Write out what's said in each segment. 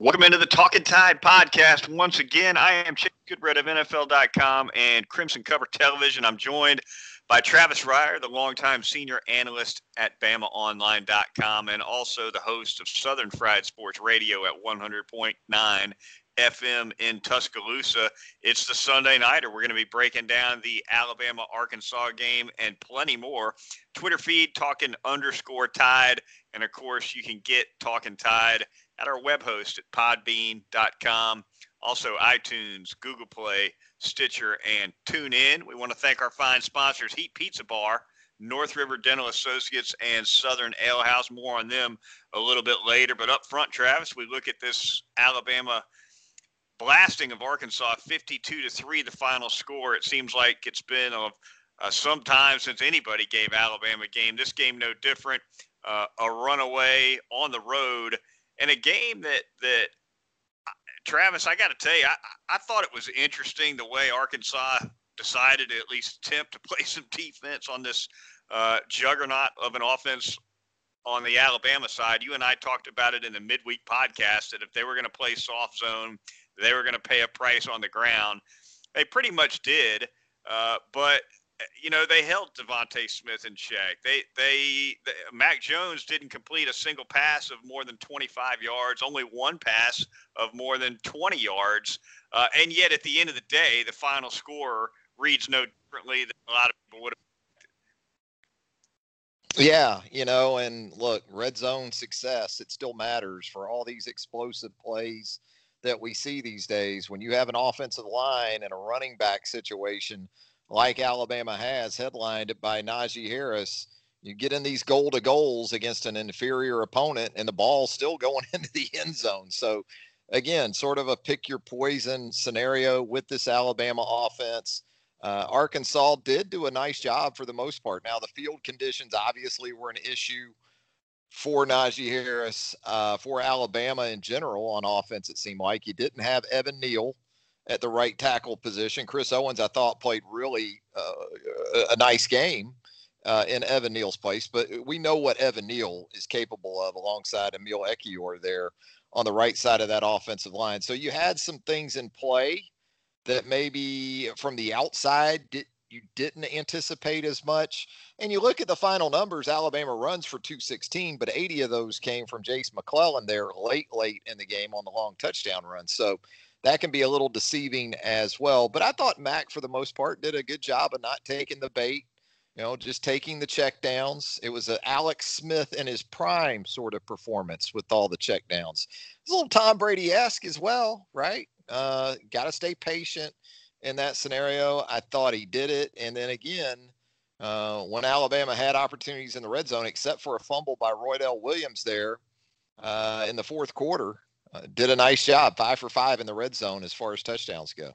Welcome into the Talking Tide podcast. Once again, I am Chip Goodbread of NFL.com and Crimson Cover Television. I'm joined by Travis Reier, the longtime senior analyst at BamaOnline.com and also the host of Southern Fried Sports Radio at 100.9 FM in Tuscaloosa. It's the Sunday Nighter. We're going to be breaking down the Alabama Arkansas game and plenty more. Twitter feed, talking underscore tide. And of course, you can get Talking Tide at our web host at podbean.com. Also, iTunes, Google Play, Stitcher, and TuneIn. We want to thank our fine sponsors, Heat Pizza Bar, North River Dental Associates, and Southern Ale House. More on them a little bit later. But up front, Travis, we look at this Alabama blasting of Arkansas, 52 to three, the final score. It seems like it's been uh, some time since anybody gave Alabama a game. This game no different. Uh, a runaway on the road and a game that that Travis, I got to tell you, I, I thought it was interesting the way Arkansas decided to at least attempt to play some defense on this uh, juggernaut of an offense on the Alabama side. You and I talked about it in the midweek podcast that if they were going to play soft zone, they were going to pay a price on the ground. They pretty much did, uh, but you know, they held DeVonta Smith in check. They, they, they, Mac Jones didn't complete a single pass of more than 25 yards, only one pass of more than 20 yards. Uh, and yet, at the end of the day, the final score reads no differently than a lot of people would have. Yeah, you know, and look, red zone success, it still matters for all these explosive plays that we see these days. When you have an offensive line and a running back situation, like Alabama has, headlined by Najee Harris. You get in these goal to goals against an inferior opponent, and the ball's still going into the end zone. So, again, sort of a pick your poison scenario with this Alabama offense. Uh, Arkansas did do a nice job for the most part. Now, the field conditions obviously were an issue for Najee Harris, uh, for Alabama in general on offense, it seemed like. You didn't have Evan Neal at the right tackle position. Chris Owens, I thought, played really uh, a nice game uh, in Evan Neal's place, but we know what Evan Neal is capable of alongside Emil Ekiyor there on the right side of that offensive line. So you had some things in play that maybe from the outside did, you didn't anticipate as much. And you look at the final numbers, Alabama runs for 216, but 80 of those came from Jase McClellan there late, late in the game on the long touchdown run. So that can be a little deceiving as well. But I thought Mac, for the most part, did a good job of not taking the bait, you know, just taking the check downs. It was an Alex Smith in his prime sort of performance with all the check downs. It's a little Tom Brady esque as well, right? Uh, Got to stay patient in that scenario. I thought he did it. And then again, uh, when Alabama had opportunities in the red zone, except for a fumble by Roydell Williams there uh, in the fourth quarter, uh, did a nice job, five for five in the red zone as far as touchdowns go.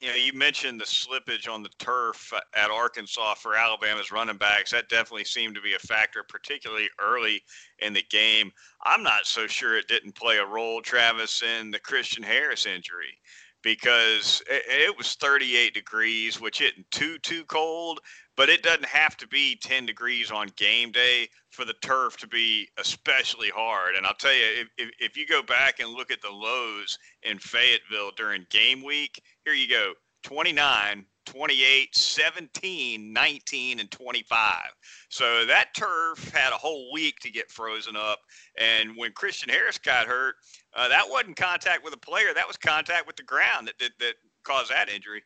You know, you mentioned the slippage on the turf at Arkansas for Alabama's running backs. That definitely seemed to be a factor, particularly early in the game. I'm not so sure it didn't play a role, Travis, in the Christian Harris injury because it, it was 38 degrees, which isn't too too cold, but it doesn't have to be 10 degrees on game day for the turf to be especially hard. And I'll tell you, if, if, you go back and look at the lows in Fayetteville during game week, here you go 29, 28, 17, 19, and 25. So that turf had a whole week to get frozen up. And when Christian Harris got hurt, uh, that wasn't contact with a player, that was contact with the ground that, that, that caused that injury.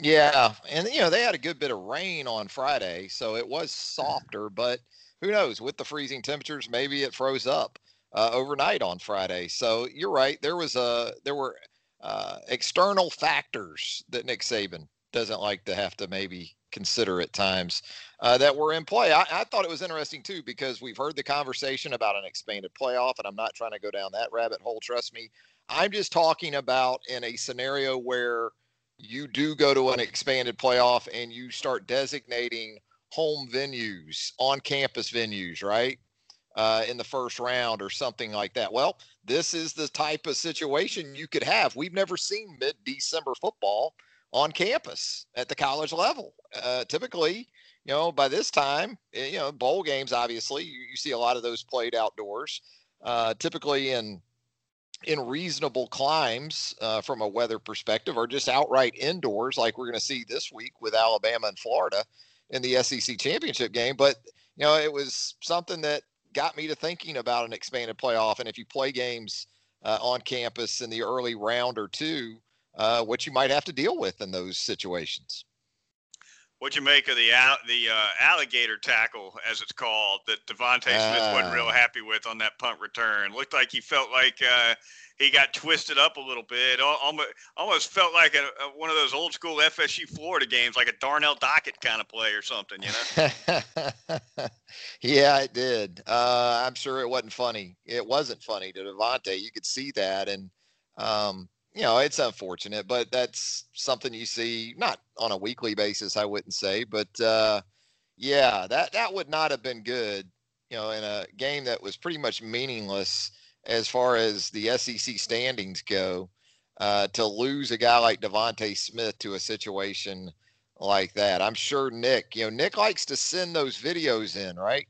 Yeah, and you know they had a good bit of rain on Friday, so it was softer. But who knows? With the freezing temperatures, maybe it froze up uh, overnight on Friday. So you're right. There was a there were uh, external factors that Nick Saban doesn't like to have to maybe consider at times uh, that were in play. I, I, thought it was interesting too because we've heard the conversation about an expanded playoff, and I'm not trying to go down that rabbit hole. Trust me. I'm just talking about in a scenario where you do go to an expanded playoff and you start designating home venues, on campus venues, right? Uh, in the first round or something like that. Well, this is the type of situation you could have. We've never seen mid December football on campus at the college level. Uh, typically, you know, by this time, eh, you know, bowl games, obviously, you, you see a lot of those played outdoors. Uh, typically in in reasonable climbs uh, from a weather perspective or just outright indoors, like we're going to see this week with Alabama and Florida in the SEC championship game. But you know, it was something that got me to thinking about an expanded playoff. And if you play games uh, on campus in the early round or two, uh, what you might have to deal with in those situations. What you make of the the uh, alligator tackle, as it's called, that DeVonta Smith wasn't real ah. happy with on that punt return? Looked like he felt like uh, he got twisted up a little bit. Almost, almost felt like a, a, one of those old school FSU Florida games, like a Darnell Dockett kind of play or something, you know? yeah, it did. Uh, I'm sure it wasn't funny. It wasn't funny to DeVonta. You could see that, and um, you know, it's unfortunate, but that's something you see not on a weekly basis, I wouldn't say, but uh, yeah, that that would not have been good, you know, in a game that was pretty much meaningless as far as the SEC standings go. Uh, to lose a guy like DeVonta Smith to a situation like that, I'm sure Nick, you know, Nick likes to send those videos in, right?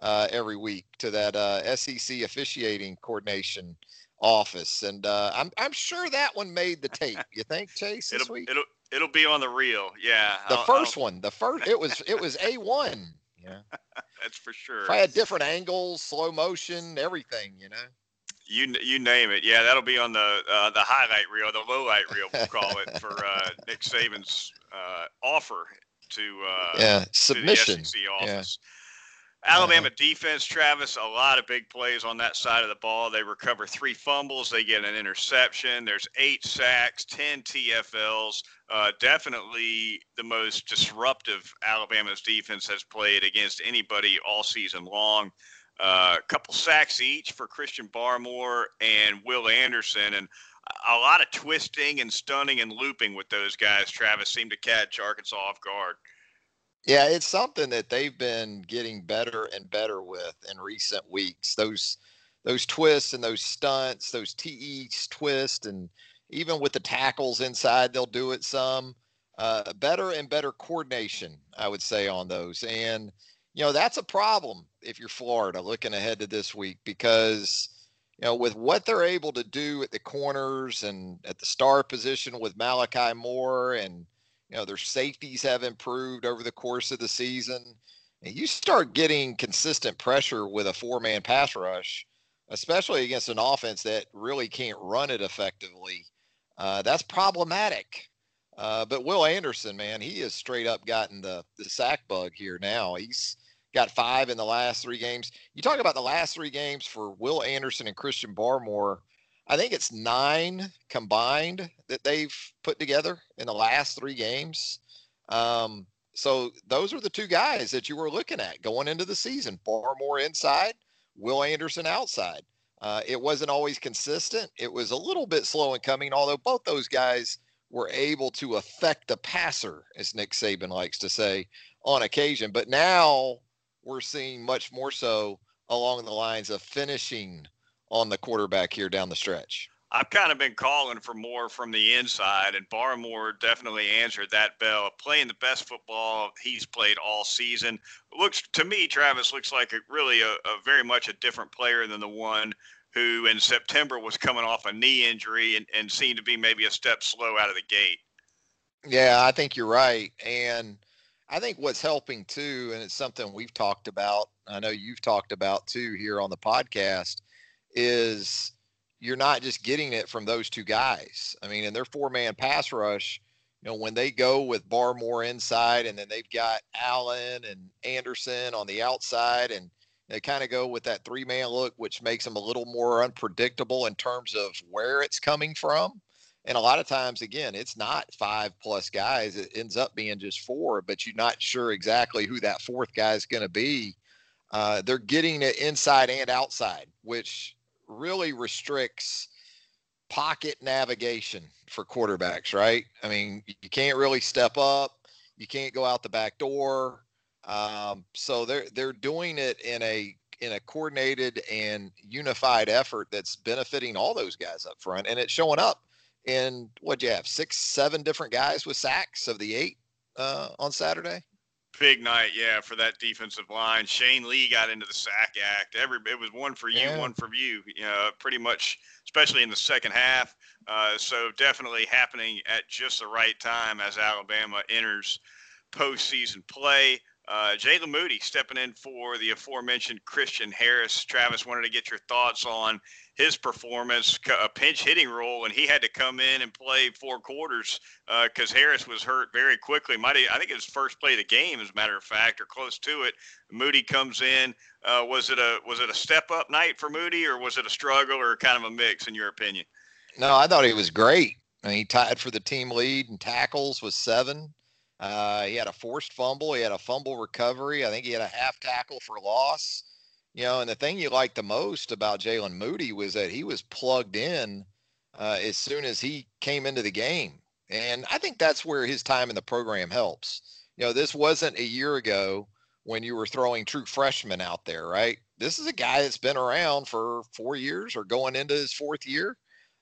Uh, every week to that uh, SEC officiating coordination office, and uh, I'm I'm sure that one made the tape. You think, Chase? This it'll, week? it'll it'll be on the reel. Yeah. The I'll, 1st one, the first, it was it was a one. Yeah. That's for sure. If I had different angles, slow motion, everything, you know. You you name it. Yeah, that'll be on the uh, the highlight reel, the low light reel, we'll call it for uh, Nick Saban's uh, offer to uh, yeah submission to the SEC office. Yeah. Alabama uh-huh. defense, Travis, a lot of big plays on that side of the ball. They recover three fumbles, they get an interception. There's eight sacks, 10 TFLs. Uh, definitely the most disruptive Alabama's defense has played against anybody all season long. A uh, couple sacks each for Christian Barmore and Will Anderson, and a lot of twisting and stunning and looping with those guys. Travis seemed to catch Arkansas off guard. Yeah, it's something that they've been getting better and better with in recent weeks. Those those twists and those stunts, those TEs twist, and even with the tackles inside, they'll do it some. Uh, better and better coordination, I would say, on those. And you know that's a problem if you're Florida looking ahead to this week because you know with what they're able to do at the corners and at the star position with Malachi Moore and you know, their safeties have improved over the course of the season. And you start getting consistent pressure with a four man pass rush, especially against an offense that really can't run it effectively. Uh, that's problematic. Uh, but Will Anderson, man, he has straight up gotten the, the sack bug here now. He's got five in the last three games. You talk about the last three games for Will Anderson and Christian Barmore. I think it's nine combined that they've put together in the last three games. Um, so those are the two guys that you were looking at going into the season. Barmore inside, Will Anderson outside. Uh, it wasn't always consistent. It was a little bit slow in coming, although both those guys were able to affect the passer, as Nick Saban likes to say, on occasion. But now we're seeing much more so along the lines of finishing on the quarterback here down the stretch. I've kind of been calling for more from the inside, and Barmore definitely answered that bell. Playing the best football he's played all season. Looks to me, Travis looks like a, really a, a very much a different player than the one who in September was coming off a knee injury and, and seemed to be maybe a step slow out of the gate. Yeah, I think you're right. And I think what's helping too, and it's something we've talked about, I know you've talked about too here on the podcast, is you're not just getting it from those two guys. I mean, in their four man pass rush, you know, when they go with Barmore inside and then they've got Allen and Anderson on the outside and they kind of go with that three man look, which makes them a little more unpredictable in terms of where it's coming from. And a lot of times, again, it's not five plus guys. It ends up being just four, but you're not sure exactly who that fourth guy is going to be. Uh, they're getting it inside and outside, which really restricts pocket navigation for quarterbacks, right? I mean, you can't really step up, you can't go out the back door. Um, so they're they're doing it in a in a coordinated and unified effort that's benefiting all those guys up front, and it's showing up in what you have six, seven different guys with sacks of the eight uh, on Saturday. Big night, yeah, for that defensive line. Shane Lee got into the sack act. Every it was one for you, yeah. one for you. You know, pretty much, especially in the second half. Uh, so definitely happening at just the right time as Alabama enters postseason play. Uh, Jaylen Moody stepping in for the aforementioned Christian Harris. Travis wanted to get your thoughts on his performance, a pinch hitting role, and he had to come in and play four quarters because uh, Harris was hurt very quickly. Might I think it was first play of the game, as a matter of fact, or close to it. Moody comes in. Uh, was it a was it a step up night for Moody, or was it a struggle, or kind of a mix, in your opinion? No, I thought he was great. I mean, he tied for the team lead in tackles with seven. Uh, he had a forced fumble. He had a fumble recovery. I think he had a half tackle for loss. You know, and the thing you liked the most about Jaylen Moody was that he was plugged in uh, as soon as he came into the game. And I think that's where his time in the program helps. You know, this wasn't a year ago when you were throwing true freshmen out there, right? This is a guy that's been around for four years or going into his fourth year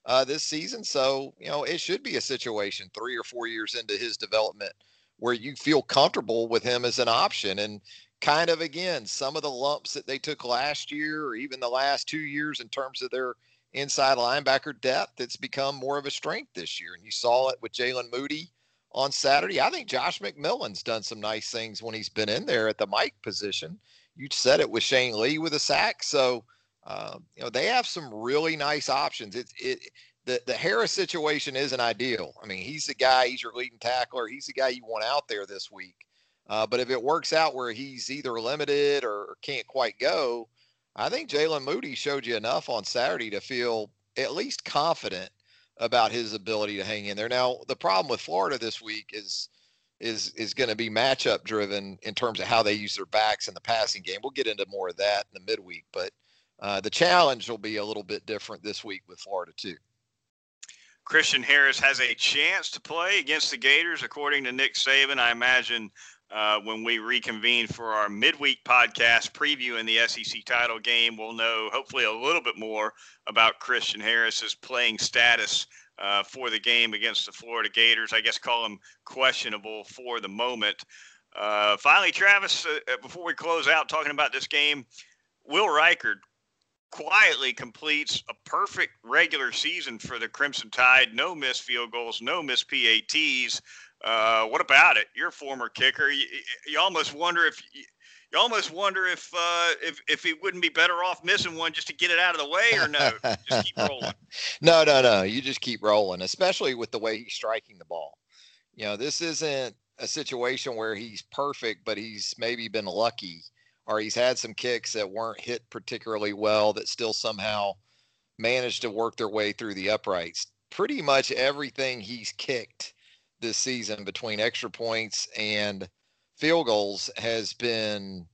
uh, this season. So, you know, it should be a situation three or four years into his development where you feel comfortable with him as an option. And kind of again, some of the lumps that they took last year or even the last two years in terms of their inside linebacker depth, it's become more of a strength this year. And you saw it with Jaylen Moody on Saturday. I think Josh McMillon's done some nice things when he's been in there at the Mike position. You said it with Shane Lee with a sack. So, um, you know, they have some really nice options. It, it, the, the Harris situation isn't ideal. I mean, he's the guy, he's your leading tackler. He's the guy you want out there this week. Uh, but if it works out where he's either limited or can't quite go, I think Jaylen Moody showed you enough on Saturday to feel at least confident about his ability to hang in there. Now, the problem with Florida this week is is is going to be matchup driven in terms of how they use their backs in the passing game. We'll get into more of that in the midweek, but uh, the challenge will be a little bit different this week with Florida too. Christian Harris has a chance to play against the Gators, according to Nick Saban. I imagine uh, when we reconvene for our midweek podcast previewing the SEC title game, we'll know hopefully a little bit more about Christian Harris's playing status uh, for the game against the Florida Gators. I guess call him questionable for the moment. Uh, finally, Travis, uh, before we close out talking about this game, Will Reichard quietly completes a perfect regular season for the Crimson Tide. No missed field goals, no missed PATs. Uh, what about it? You're a former kicker. You, you almost wonder if you, almost wonder if uh, if if he wouldn't be better off missing one just to get it out of the way, or no, just keep rolling. no, no, no. You just keep rolling, especially with the way he's striking the ball. You know, this isn't a situation where he's perfect, but he's maybe been lucky or he's had some kicks that weren't hit particularly well that still somehow managed to work their way through the uprights. Pretty much everything he's kicked this season between extra points and field goals has been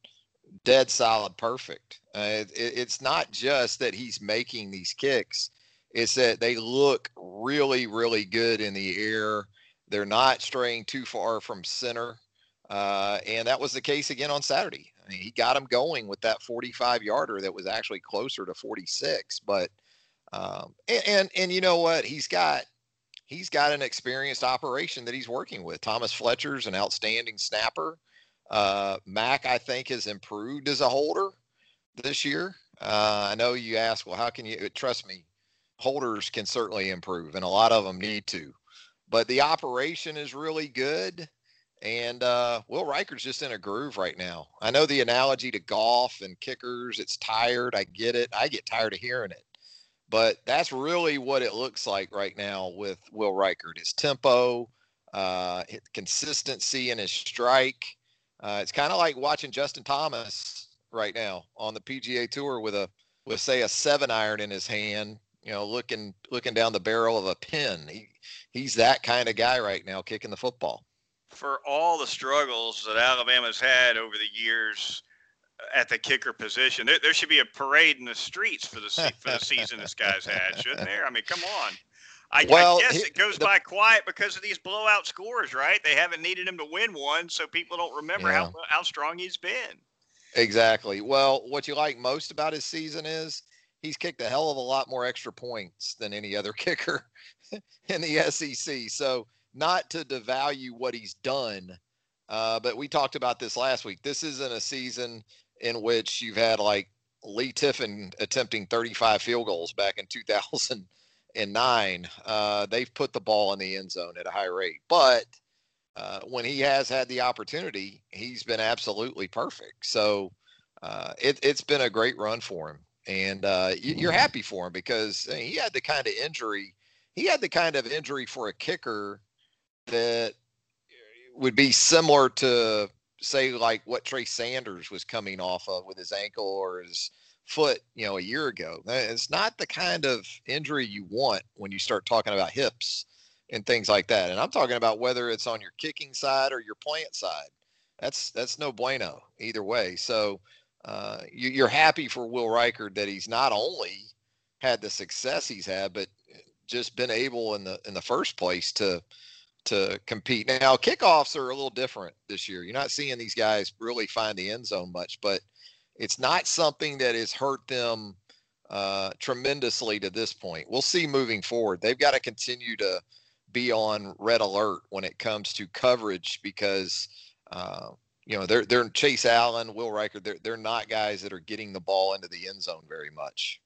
dead solid perfect. Uh, it, it's not just that he's making these kicks, it's that they look really, really good in the air. They're not straying too far from center. Uh, and that was the case again on Saturday he got him going with that 45 yarder that was actually closer to 46. But um, and, and and you know what? He's got he's got an experienced operation that he's working with. Thomas Fletcher's an outstanding snapper. Uh, Mack, I think, has improved as a holder this year. Uh, I know you ask, well, how can you trust me? Holders can certainly improve, and a lot of them need to. But the operation is really good. And uh, Will Reichard's just in a groove right now. I know the analogy to golf and kickers, it's tired. I get it. I get tired of hearing it. But that's really what it looks like right now with Will Reichard. His tempo, uh, his consistency in his strike. Uh, it's kind of like watching Justin Thomas right now on the PGA Tour with a with say a seven iron in his hand, you know, looking looking down the barrel of a pin. He he's that kind of guy right now, kicking the football for all the struggles that Alabama's had over the years at the kicker position, there, there should be a parade in the streets for the for the season this guy's had, shouldn't there? I mean, come on. I, well, I guess it goes the, by quiet because of these blowout scores, right? They haven't needed him to win one, so people don't remember yeah. how how strong he's been. Exactly. Well, what you like most about his season is he's kicked a hell of a lot more extra points than any other kicker in the SEC. So not to devalue what he's done Uh, but we talked about this last week. This isn't a season in which you've had like Leigh Tiffin attempting 35 field goals back in 2009. Uh, they've put the ball in the end zone at a high rate. But uh, when he has had the opportunity, he's been absolutely perfect. So uh, it, has been a great run for him. And uh, you're happy for him because he had the kind of injury. He had the kind of injury for a kicker that would be similar to say like what Trey Sanders was coming off of with his ankle or his foot, you know, a year ago. It's not the kind of injury you want when you start talking about hips and things like that. And I'm talking about whether it's on your kicking side or your plant side. That's that's no bueno either way. So uh, you, are happy for Will Reichard that he's not only had the success he's had, but just been able in the in the first place to to compete. Now, kickoffs are a little different this year. You're not seeing these guys really find the end zone much, but it's not something that has hurt them uh, tremendously to this point. We'll see moving forward. They've got to continue to be on red alert when it comes to coverage because uh, you know they're they're Chase Allen, Will Reichard. They're they're not guys that are getting the ball into the end zone very much.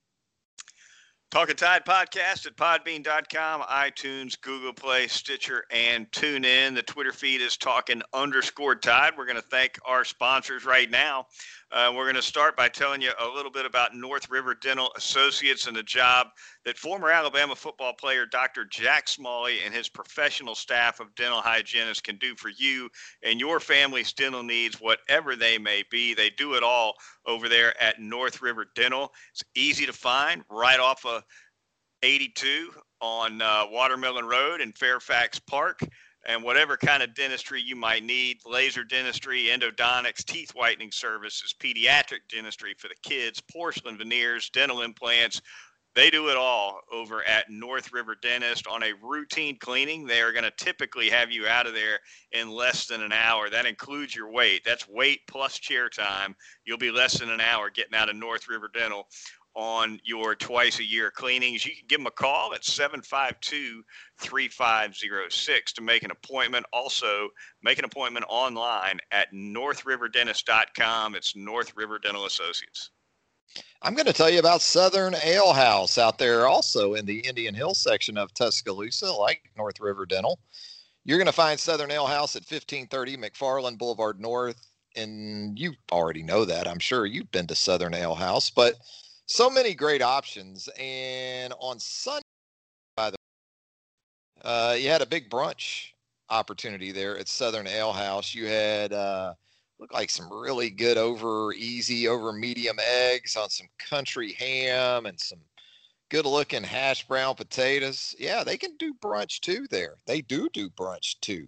Talking Tide podcast at podbean.com, iTunes, Google Play, Stitcher, and tune in. The Twitter feed is talking underscore Tide. We're going to thank our sponsors right now. Uh, we're going to start by telling you a little bit about North River Dental Associates and the job that former Alabama football player Dr. Jack Smalley and his professional staff of dental hygienists can do for you and your family's dental needs, whatever they may be. They do it all over there at North River Dental. It's easy to find right off of 82 on uh, Watermelon Road in Fairfax Park and whatever kind of dentistry you might need laser dentistry, endodontics, teeth whitening services, pediatric dentistry for the kids, porcelain veneers, dental implants. They do it all over at North River Dentist on a routine cleaning. They are going to typically have you out of there in less than an hour. That includes your wait. That's wait plus chair time. You'll be less than an hour getting out of North River Dental on your twice a year cleanings, you can give them a call at 752 3506 to make an appointment. Also, make an appointment online at northriverdentist.com. It's North River Dental Associates. I'm going to tell you about Southern Ale House out there, also in the Indian Hill section of Tuscaloosa, like North River Dental. You're going to find Southern Ale House at 1530 McFarland Boulevard North. And you already know that. I'm sure you've been to Southern Ale House, but so many great options. And on Sunday, by the way, uh, you had a big brunch opportunity there at Southern Ale House. You had uh, looked like some really good over easy over medium eggs on some country ham and some good looking hash brown potatoes. Yeah, they can do brunch too there. They do do brunch too.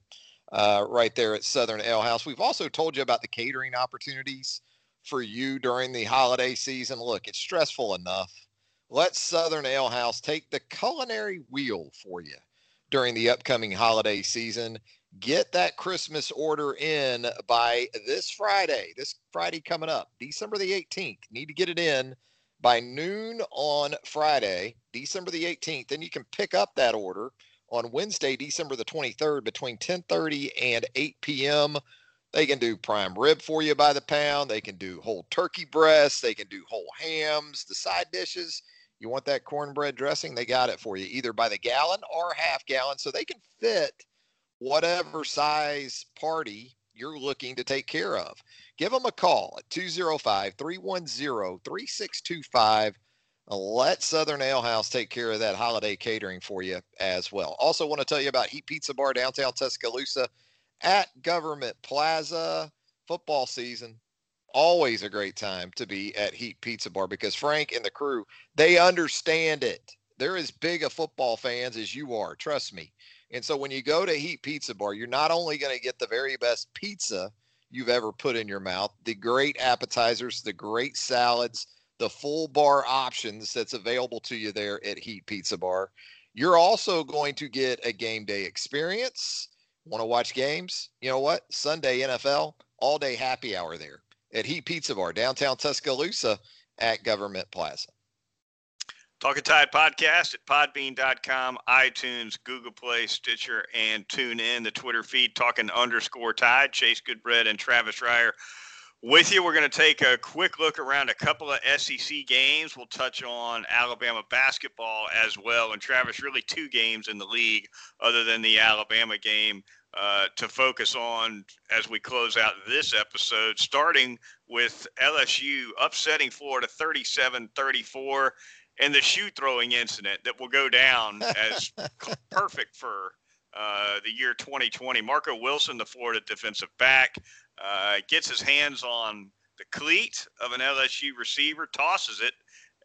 Uh, right there at Southern Ale House. We've also told you about the catering opportunities for you during the holiday season. Look, it's stressful enough. Let Southern Ale House take the culinary wheel for you during the upcoming holiday season. Get that Christmas order in by this Friday, this Friday coming up, December the 18th. Need to get it in by noon on Friday, December the 18th. Then you can pick up that order on Wednesday, December the 23rd between 10:30 and 8 p.m. They can do prime rib for you by the pound. They can do whole turkey breasts. They can do whole hams, the side dishes. You want that cornbread dressing? They got it for you, either by the gallon or half gallon, so they can fit whatever size party you're looking to take care of. Give them a call at 205 310 3625. Let Southern Ale House take care of that holiday catering for you as well. Also, want to tell you about Heat Pizza Bar downtown Tuscaloosa at Government Plaza. Football season, always a great time to be at Heat Pizza Bar because Frank and the crew, they understand it. They're as big a football fans as you are, trust me. And so when you go to Heat Pizza Bar, you're not only going to get the very best pizza you've ever put in your mouth, the great appetizers, the great salads, the full bar options that's available to you there at Heat Pizza Bar. You're also going to get a game day experience Want to watch games? You know what? Sunday NFL, all day happy hour there at Heat Pizza Bar, downtown Tuscaloosa at Government Plaza. Talking Tide podcast at podbean.com, iTunes, Google Play, Stitcher, and tune in the Twitter feed, talking underscore Tide. Chase Goodbread and Travis Reier with you. We're going to take a quick look around a couple of SEC games. We'll touch on Alabama basketball as well. And Travis, really two games in the league other than the Alabama game uh, to focus on as we close out this episode, starting with LSU upsetting Florida 37 34 and the shoe throwing incident that will go down as perfect for uh, the year 2020. Marco Wilson, the Florida defensive back, uh, gets his hands on the cleat of an LSU receiver, tosses it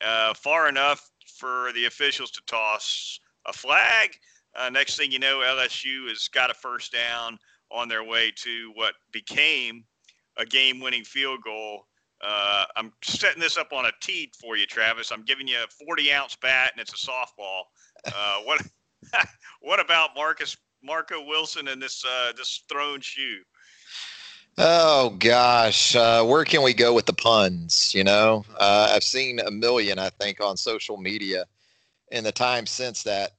uh, far enough for the officials to toss a flag. Uh, next thing you know, LSU has got a first down on their way to what became a game winning field goal. Uh, I'm setting this up on a tee for you, Travis. I'm giving you a 40 ounce bat and it's a softball. Uh, what what about Marcus Marco Wilson and this uh, this thrown shoe? Oh gosh, uh, where can we go with the puns? You know, uh, I've seen a million, I think, on social media in the time since that.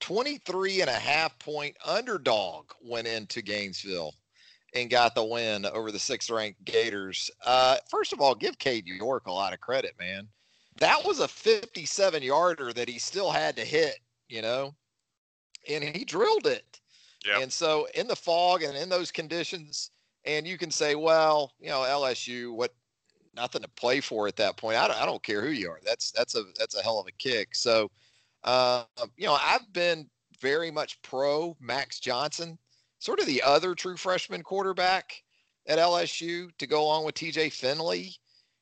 23 and a half point underdog went into Gainesville and got the win over the sixth ranked Gators. Uh, first of all, give Cade York a lot of credit, man. That was a 57 yarder that he still had to hit, you know, and he drilled it. Yep. And so in the fog and in those conditions, and you can say, well, you know, LSU, what, nothing to play for at that point. I don't, I don't care who you are. That's that's a that's a hell of a kick. So, uh, you know, I've been very much pro Max Johnson, sort of the other true freshman quarterback at LSU to go along with TJ Finley.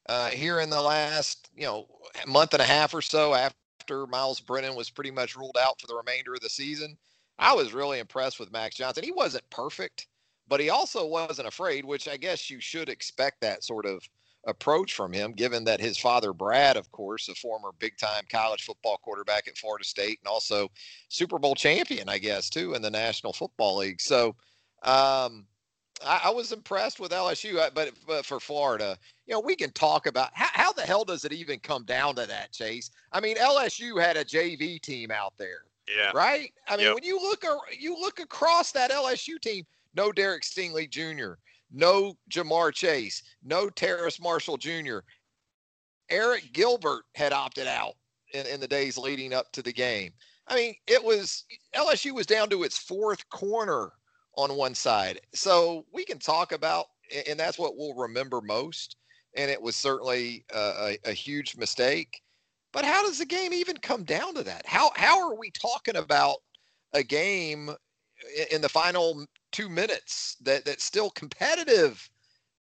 Uh, here in the last, you know, month and a half or so after Myles Brennan was pretty much ruled out for the remainder of the season, I was really impressed with Max Johnson. He wasn't perfect but he also wasn't afraid, which I guess you should expect that sort of approach from him, given that his father, Brad, of course, a former big time college football quarterback at Florida State and also Super Bowl champion, I guess, too, in the National Football League. So, um, I, I, was impressed with LSU, uh, but, but, for Florida, you know, we can talk about how, how the hell does it even come down to that, Chase? I mean, LSU had a JV team out there. Yeah. Right. I mean, yep. when you look, you look across that LSU team, no Derek Stingley Jr., no Ja'Marr Chase, no Terrace Marshall Jr. Arik Gilbert had opted out in, in the days leading up to the game. I mean, it was LSU was down to its fourth corner on one side. So we can talk about, and that's what we'll remember most. And it was certainly a, a, a huge mistake. But how does the game even come down to that? How how are we talking about a game in the final two minutes that that's still competitive.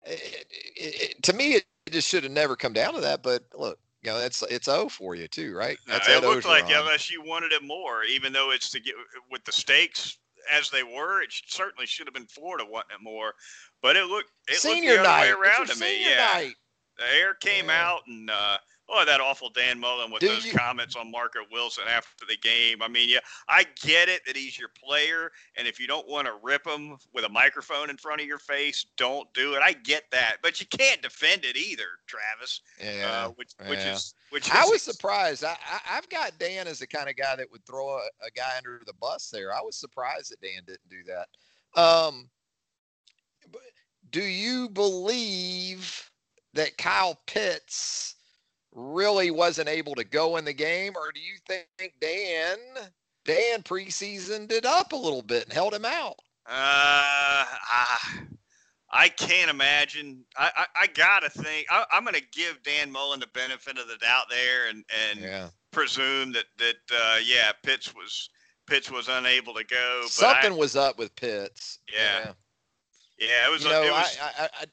It, it, it, to me, it just should have never come down to that. But look, you know, that's it's O for you too, right? That's it looked like LSU wanted it more, even though it's to get with the stakes as they were. It certainly should have been Florida wanting it more, but it looked it senior looked the night. other way around to me. Yeah, night. the air came yeah. out and. uh oh, that awful Dan Mullen with Do those you, comments on Marco Wilson after the game. I mean, yeah, I get it that he's your player, and if you don't want to rip him with a microphone in front of your face, don't do it. I get that, but you can't defend it either, Travis. Yeah, uh, which which yeah. is which. I is, was surprised. I, I have got Dan as the kind of guy that would throw a, a guy under the bus there. I was surprised that Dan didn't do that. Um, do you believe that Kyle Pitts? Really wasn't able to go in the game, or do you think Dan Dan preseasoned it up a little bit and held him out? Uh, I, I can't imagine. I, I, I gotta think. I, am gonna give Dan Mullen the benefit of the doubt there, and and yeah. presume that that uh, yeah, Pitts was Pitts was unable to go. Something I, was up with Pitts. Yeah. Yeah, yeah it was. You know, it was, I, I,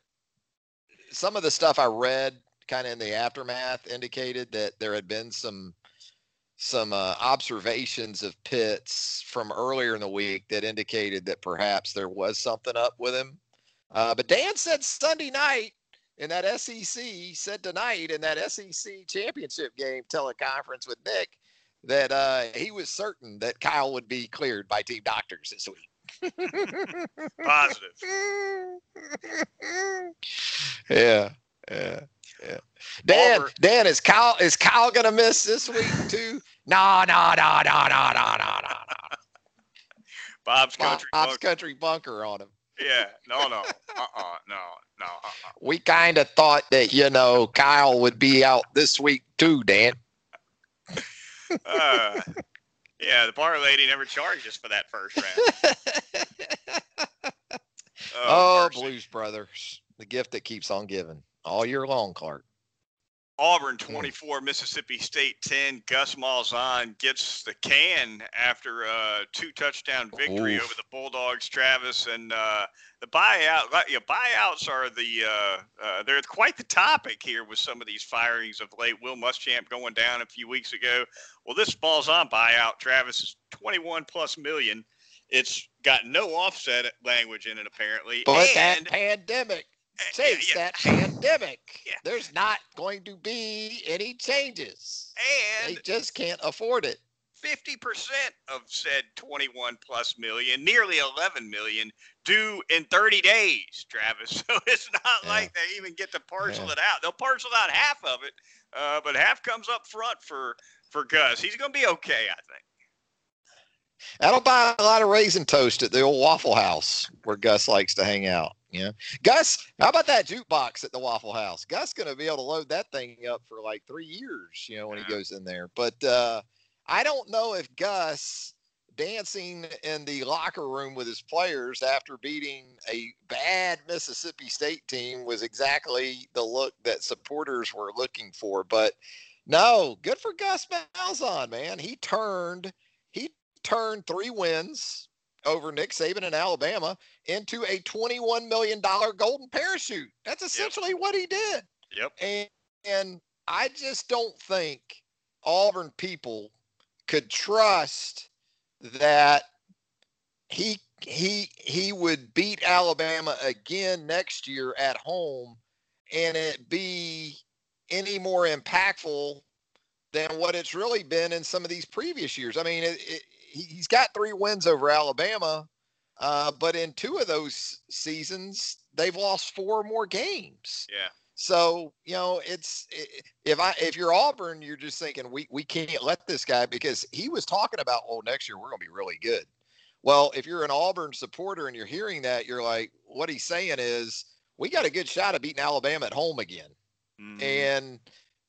some of the stuff I read kind of in the aftermath indicated that there had been some some uh, observations of Pitts from earlier in the week that indicated that perhaps there was something up with him. Uh, but Dan said Sunday night in that SEC, said tonight in that SEC championship game teleconference with Nick that uh, he was certain that Kyle would be cleared by team doctors this week. Positive. yeah, yeah. Yeah. Dan, Auburn- Dan, is Kyle is Kyle gonna miss this week too? No, no, no, no, no, no, no, no, no. Bob's country. Bob's Bunker. country bunker on him. Yeah. No. No. Uh-uh. No. No. Uh-uh. We kind of thought that you know Kyle would be out this week too, Dan. Uh, yeah. The bar lady never charged us for that first round. oh, mercy. Blues Brothers, the gift that keeps on giving all year long, Clark. Auburn Hmm. 24, Mississippi State 10. Gus Malzahn gets the can after a two touchdown victory Oof. over the Bulldogs, Travis. And uh, the buyout, yeah, buyouts are the, uh, uh, they're quite the topic here with some of these firings of late. Will Muschamp going down a few weeks ago. Well, this Malzahn buyout, Travis, is 21 plus million. It's got no offset language in it, apparently. But and, that pandemic, uh, Chase, yeah, that pandemic, Yeah. there's not going to be any changes. and They just can't afford it. 50% of said 21 plus million, nearly 11 million, due in 30 days, Travis. So it's not Yeah. like they even get to parcel Yeah. it out. They'll parcel out half of it, uh, but half comes up front for for Gus. He's going to be okay, I think. That'll buy a lot of raisin toast at the old Waffle House where Gus likes to hang out. You know, Gus, how about that jukebox at the Waffle House? Gus gonna be able to load that thing up for like three years. You know, when he goes in there. But uh, I don't know if Gus dancing in the locker room with his players after beating a bad Mississippi State team was exactly the look that supporters were looking for. But no, good for Gus Malzahn, man. He turned he turned three wins over Nick Saban in Alabama into a $21 million golden parachute. That's essentially what he did. Yep. And, and I just don't think Auburn people could trust that he he he would beat Alabama again next year at home and it be any more impactful than what it's really been in some of these previous years. I mean, it, it, he's got three wins over Alabama, uh, but in two of those seasons, they've lost four more games. Yeah. So you know, it's if I if you're Auburn, you're just thinking we we can't let this guy because he was talking about oh next year we're going to be really good. Well, if you're an Auburn supporter and you're hearing that, you're like, what he's saying is we got a good shot of beating Alabama at home again. Mhm. And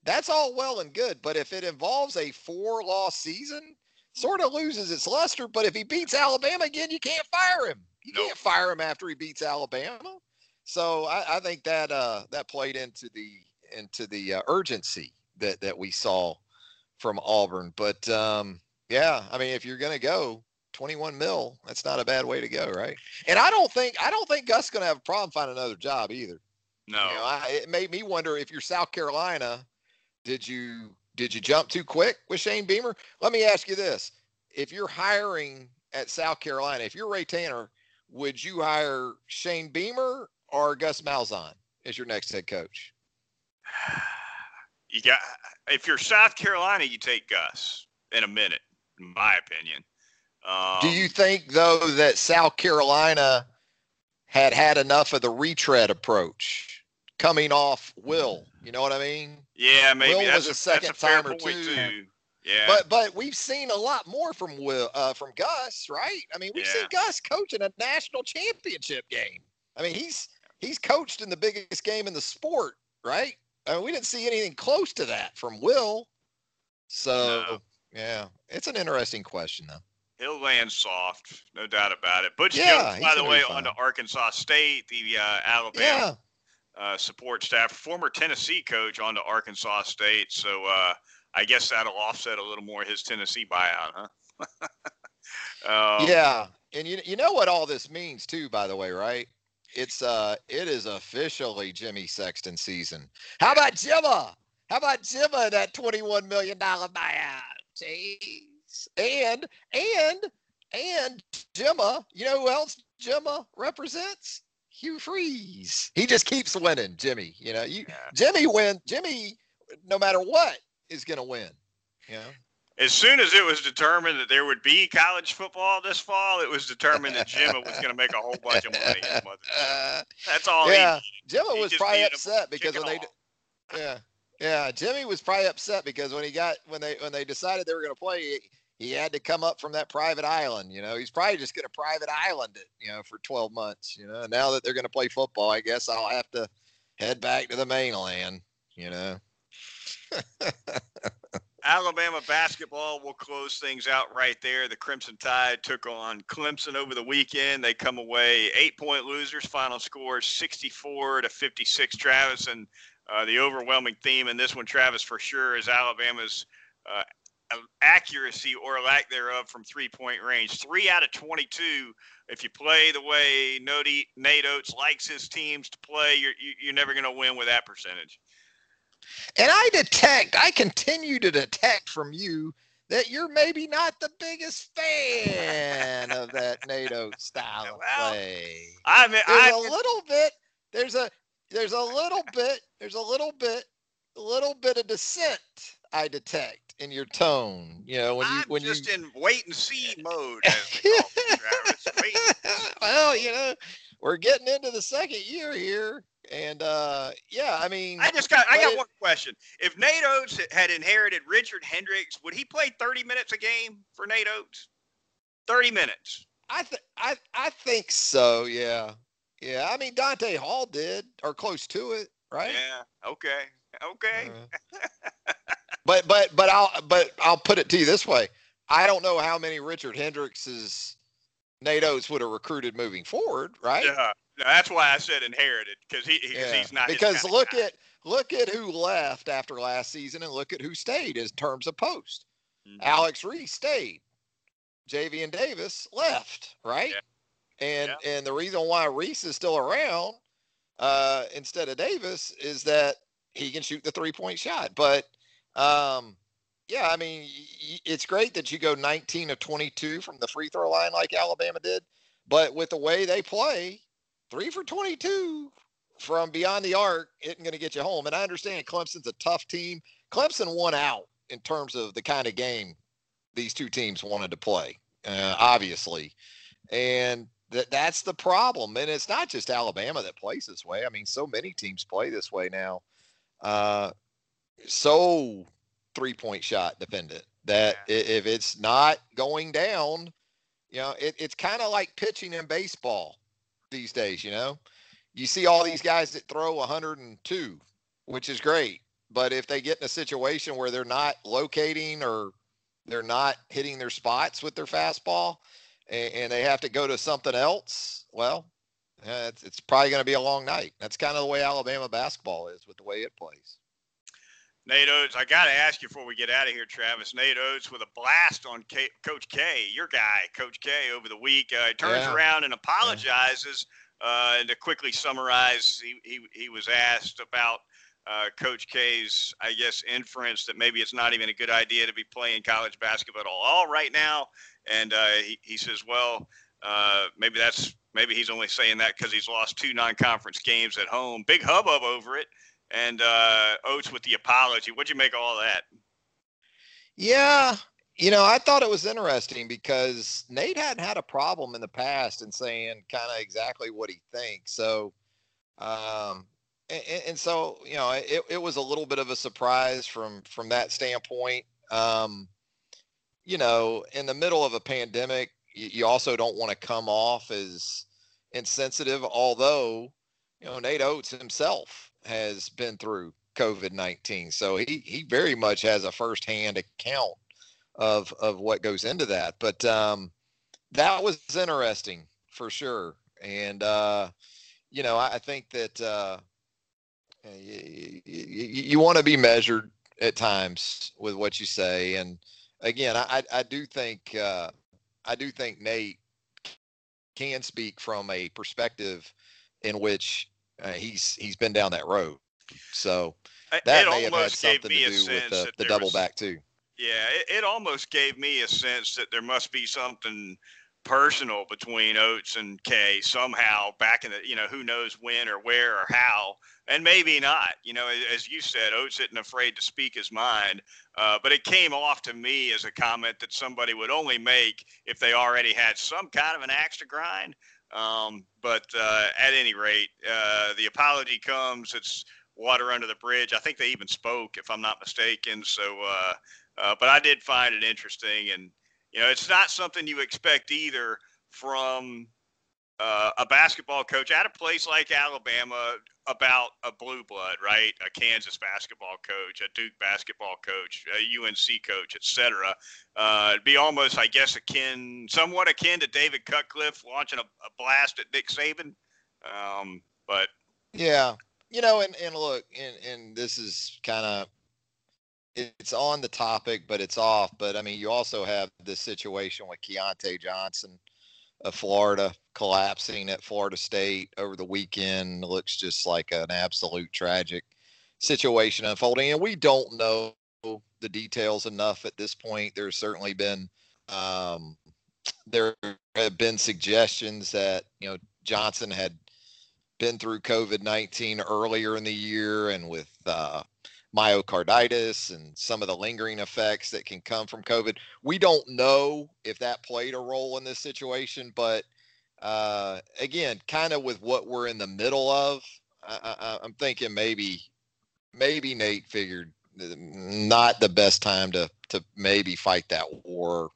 that's all well and good. But if it involves a four loss season, sort of loses its luster. But if he beats Alabama again, you can't fire him. You Nope. can't fire him after he beats Alabama. So I, I think that uh, that played into the into the uh, urgency that that we saw from Auburn. But um, yeah, I mean, if you're gonna go 21 mil, that's not a bad way to go, right? And I don't think I don't think Gus gonna have a problem finding another job either. no. You know, I, it made me wonder if you're South Carolina, did you did you jump too quick with Shane Beamer? Let me ask you this: If you're hiring at South Carolina, if you're Ray Tanner, would you hire Shane Beamer or Gus Malzahn as your next head coach? you got if you're South Carolina, you take Gus in a minute, in my opinion. Um, Do you think though that South Carolina had had enough of the retread approach coming off Will? You know what I mean? Yeah, maybe Will that's was a, a that's a fair point too. too. Yeah, But but we've seen a lot more from Will uh, from Gus, right? I mean, we've seen Gus coaching a national championship game. I mean, he's he's coached in the biggest game in the sport, right? I mean, we didn't see anything close to that from Will. So No. yeah, it's an interesting question though. he'll land soft, no doubt about it. Butch Yeah, Jones, by the way, on to. Arkansas State, the uh, Alabama Yeah, uh, support staff, former Tennessee coach on to Arkansas State. So uh, I guess that'll offset a little more his Tennessee buyout, huh? um, yeah, and you you know what all this means too, by the way, right? It's uh, it is officially Jimmy Sexton season. How about Jimma? How about Jimma that twenty-one million dollar buyout? Jeez, and and and Jimma, you know who else Jimma represents? Hugh Freeze. He just keeps winning, Jimmy. You know, you Yeah. Jimmy win. Jimmy, no matter what, is gonna win. You know. As soon as it was determined that there would be college football this fall, it was determined that Jimmy was going to make a whole bunch of money. his mother said. Uh, That's all. yeah, he was probably upset because when they yeah, yeah. Jimmy was probably upset because when he got when they when they decided they were going to play, he, had to come up from that private island. You know, he's probably just going to private island it. You know, for 12 months. You know, now that they're going to play football, I guess I'll have to head back to the mainland. You know. Alabama basketball will close things out right there. The Crimson Tide took on Clemson over the weekend. They come away eight point losers. Final score 64 to 56. Travis and uh, the overwhelming theme in this one, Travis, for sure, is Alabama's uh, accuracy or lack thereof from three point range. Three out of 22. If you play the way Nate Oats likes his teams to play, you're, you're never going to win with that percentage. And I detect, I continue to detect from you that you're maybe not the biggest fan of that NATO style of well, play. I mean, there's I a little bit. There's a there's a little bit. There's a little bit. A little bit of dissent I detect in your tone. You know when you I'm when just you in wait and see mode. well, you know, we're getting into the second year here. And uh, yeah, I mean, I just got I got it, one question. If Nate Oats had inherited Richard Hendrix, would he play 30 minutes a game for Nate Oats? 30 minutes. I think I I think so. Yeah, yeah. I mean, Donta Hall did or close to it, right? Yeah. Okay. Okay. Uh, but but but I'll but I'll put it to you this way. I don't know how many Richard Hendrixes Nate Oats would have recruited moving forward, right? Yeah. That's why I said inherited because he, he yeah. he's not. Because look guy. at look at who left after last season and look at who stayed in terms of post. Mm-hmm. Alex Reese stayed. Javian Davis left, right? Yeah. And yeah. and the reason why Reese is still around uh, instead of Davis is that he can shoot the three point shot. But um, yeah, I mean, it's great that you go 19 of 22 from the free throw line like Alabama did. But with the way they play, three for 22 from beyond the arc isn't going to get you home. And I understand Clemson's a tough team. Clemson won out in terms of the kind of game these two teams wanted to play, uh, obviously. And that that's the problem. And it's not just Alabama that plays this way. I mean, so many teams play this way now. Uh, so three point shot dependent that yeah. if it's not going down, you know, it, it's kind of like pitching in baseball these days, you know. You see all these guys that throw 102, which is great. But if they get in a situation where they're not locating or they're not hitting their spots with their fastball and, and they have to go to something else, well, it's, it's probably going to be a long night. That's kind of the way Alabama basketball is with the way it plays. Nate Oats, I got to ask you before we get out of here, Travis. Nate Oats with a blast on K- Coach K, your guy, Coach K, over the week. Uh, he turns yeah. around and apologizes. Uh, and to quickly summarize, he, he, he was asked about uh, Coach K's, I guess, inference that maybe it's not even a good idea to be playing college basketball at all right now. And uh, he, he says, well, uh, maybe that's maybe he's only saying that because he's lost two non-conference games at home. Big hubbub over it and uh, Oats with the apology. What'd you make of all that? Yeah, you know, I thought it was interesting because Nate hadn't had a problem in the past in saying kind of exactly what he thinks. So, um, and, and, so you know, it, it was a little bit of a surprise from from that standpoint. Um, you know, in the middle of a pandemic, you, also don't want to come off as insensitive. Although, you know, Nate Oats himself has been through COVID nineteen, so he he very much has a firsthand account of of what goes into that. But um, that was interesting for sure, and uh, you know I, I think that uh, you, you, you want to be measured at times with what you say, and again I I do think uh, I do think Nate can speak from a perspective in which uh, he's he's been down that road. So that it may have had something to do with the, the double was, back too. Yeah, it, it almost gave me a sense that there must be something personal between Oats and K somehow back in the you know who knows when or where or how and maybe not you know as you said Oats isn't afraid to speak his mind uh, but it came off to me as a comment that somebody would only make if they already had some kind of an axe to grind um, but uh, at any rate, uh, the apology comes. It's water under the bridge. I think they even spoke, if I'm not mistaken. So, uh, uh, but I did find it interesting, and you know, it's not something you expect either from uh, a basketball coach at a place like Alabama about a blue blood, right? A Kansas basketball coach, a Duke basketball coach, a UNC coach, etc. Uh, it'd be almost, I guess, akin, somewhat akin to David Cutcliffe launching a, a blast at Nick Saban. Um, but yeah, you know, and and look, and and this is kind of it's on the topic, but it's off. But I mean, you also have this situation with Keyontae Johnson of Florida collapsing at Florida State over the weekend. It looks just like an absolute tragic situation unfolding, and we don't know the details enough at this point. There's certainly been um, there have been suggestions that you know Johnson had been through COVID 19 earlier in the year and with uh, myocarditis and some of the lingering effects that can come from COVID. We don't know if that played a role in this situation, but uh, again, kind of with what we're in the middle of, I, am thinking maybe maybe Nate figured not the best time to to maybe fight that war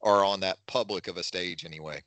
or on that public of a stage anyway.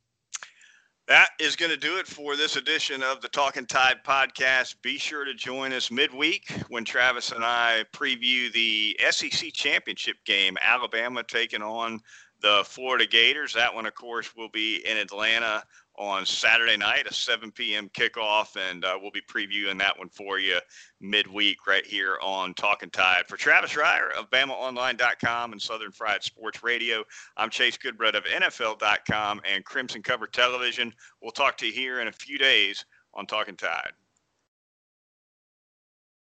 That is going to do it for this edition of the Talking Tide podcast. Be sure to join us midweek when Travis and I preview the SEC championship game, Alabama taking on the Florida Gators. That one, of course, will be in Atlanta on Saturday night, a 7 p.m. kickoff, and uh, we'll be previewing that one for you midweek right here on Talking Tide. For Travis Reier of BamaOnline.com and Southern Fried Sports Radio, I'm Chase Goodbread of NFL.com and Crimson Cover Television. We'll talk to you here in a few days on Talking Tide.